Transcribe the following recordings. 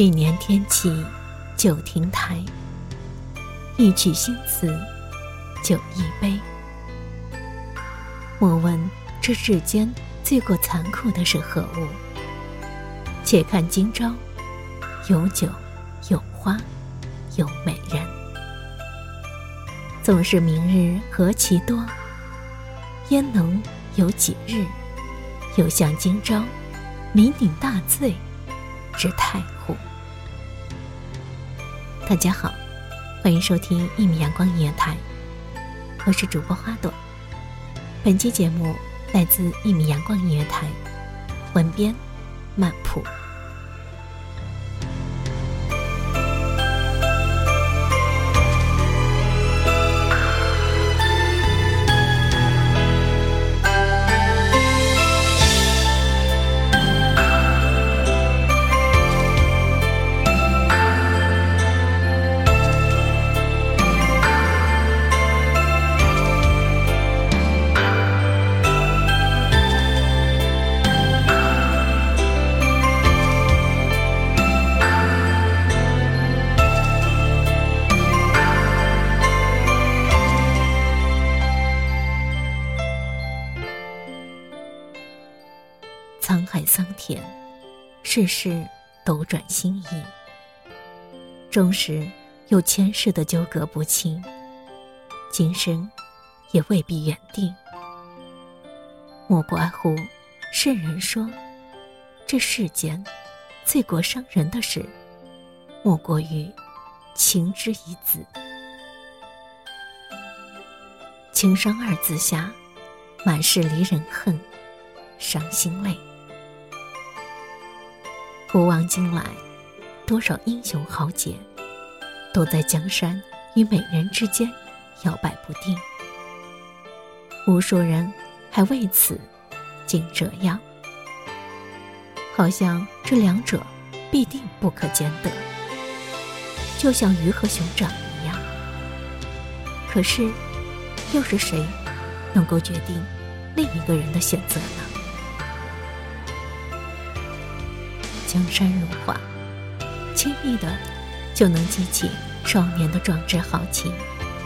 去年天气，酒亭台，一曲新词，酒一杯。莫问这世间最过残酷的是何物？且看今朝，有酒，有花，有美人。纵是明日何其多，焉能有几日，又像今朝，酩酊大醉。之太湖。大家好，欢迎收听一米阳光音乐台，我是主播花朵。本期节目来自一米阳光音乐台，文编漫谱。沧海桑田，世事斗转星移，终时有前世的纠葛不清，今生也未必远定。莫过爱乎？圣人说，这世间最过伤人的事，莫过于情之一字。情伤二字下，满是离人恨，伤心泪。古往今来，多少英雄豪杰，都在江山与美人之间摇摆不定。无数人还为此竟这样，好像这两者必定不可兼得，就像鱼和熊掌一样。可是，又是谁能够决定另一个人的选择呢？江山如画，轻易的就能激起少年的壮志豪情、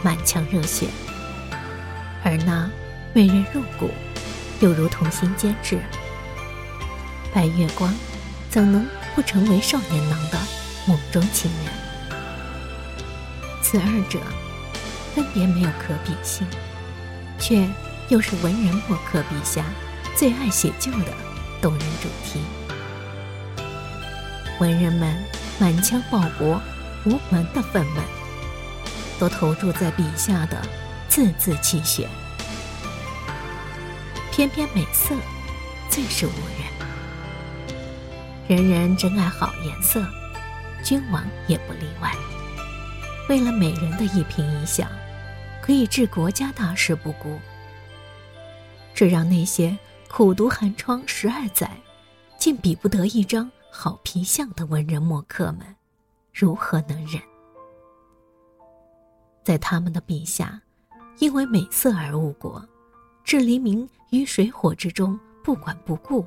满腔热血；而那美人入骨，又如同心坚志。白月光怎能不成为少年郎的梦中情人？此二者分别没有可比性，却又是文人墨客笔下最爱写就的动人主题。文人们满腔报国、无门的愤懑，都投注在笔下的字字泣血。偏偏美色最是无人，人人珍爱好颜色，君王也不例外。为了美人的一颦一笑，可以置国家大事不顾，这让那些苦读寒窗十二载，竟比不得一张好皮相的文人墨客们，如何能忍？在他们的笔下，因为美色而误国。置黎民于水火之中，不管不顾，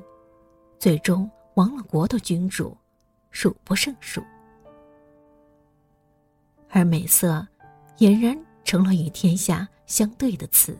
最终亡了国的君主，数不胜数。而美色，俨然成了与天下相对的词。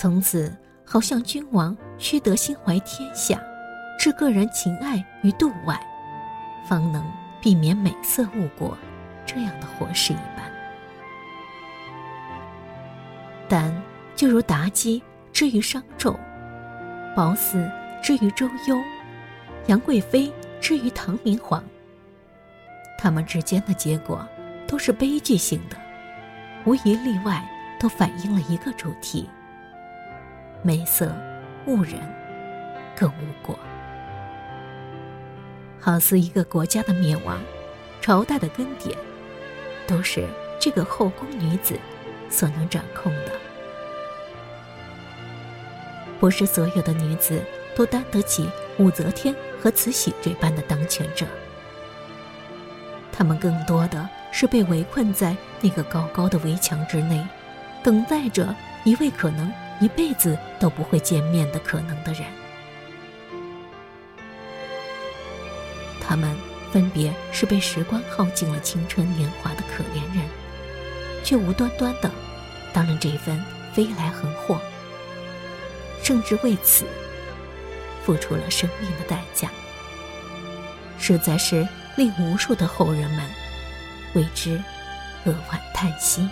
从此，好像君王须得心怀天下，置个人情爱于度外，方能避免美色误国这样的祸事一般。但就如妲己之于商纣，褒姒之于周幽，杨贵妃之于唐明皇，他们之间的结果都是悲剧性的，无一例外都反映了一个主题。美色误人，更误国。好似一个国家的灭亡，朝代的更迭，都是这个后宫女子所能掌控的。不是所有的女子都担得起武则天和慈禧这般的当权者，她们更多的是被围困在那个高高的围墙之内，等待着一位可能。一辈子都不会见面的可能的人，他们分别是被时光耗尽了青春年华的可怜人，却无端端的当了这份飞来横祸，甚至为此付出了生命的代价，实在是令无数的后人们为之扼腕叹息。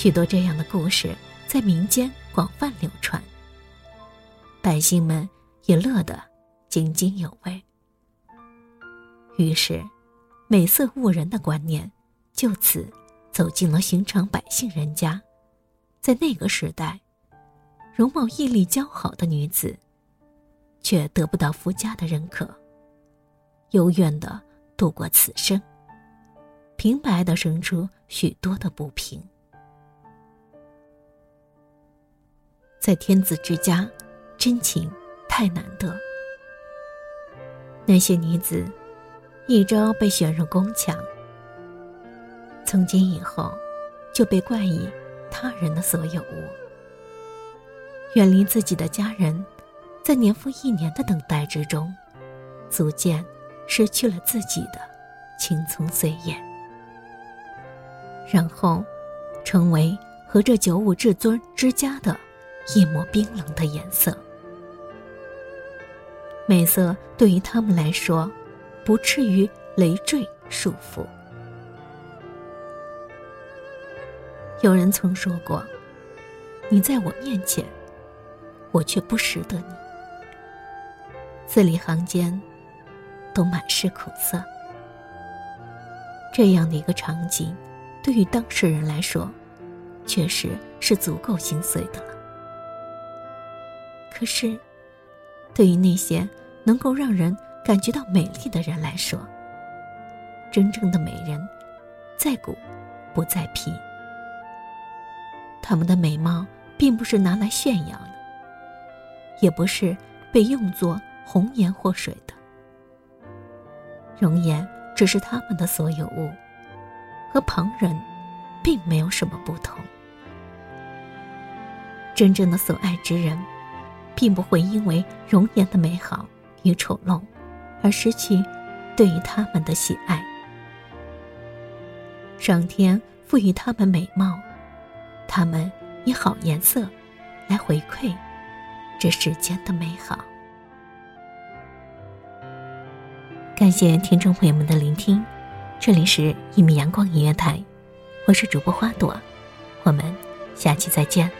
许多这样的故事在民间广泛流传，百姓们也乐得津津有味。于是，美色误人的观念就此走进了寻常百姓人家。在那个时代，容貌毅力姣好的女子，却得不到夫家的认可，幽怨的度过此生，平白的生出许多的不平。在天子之家，真情太难得。那些女子，一朝被选入宫墙，从今以后就被冠以他人的所有物，远离自己的家人，在年复一年的等待之中，逐渐失去了自己的青葱岁月，然后成为和这九五至尊之家的。一抹冰冷的颜色。美色对于他们来说不至于累赘束缚。有人曾说过你在我面前我却不识得你。字里行间都满是苦涩。这样的一个场景对于当事人来说确实是足够心碎的可是，对于那些能够让人感觉到美丽的人来说，真正的美人，在骨不在皮。他们的美貌并不是拿来炫耀的，也不是被用作红颜祸水的。容颜只是他们的所有物，和旁人并没有什么不同。真正的所爱之人。并不会因为容颜的美好与丑陋，而失去对于他们的喜爱。上天赋予他们美貌，他们以好颜色来回馈这世间的美好。感谢听众朋友们的聆听，这里是《一米阳光音乐台》，我是主播花朵，我们下期再见。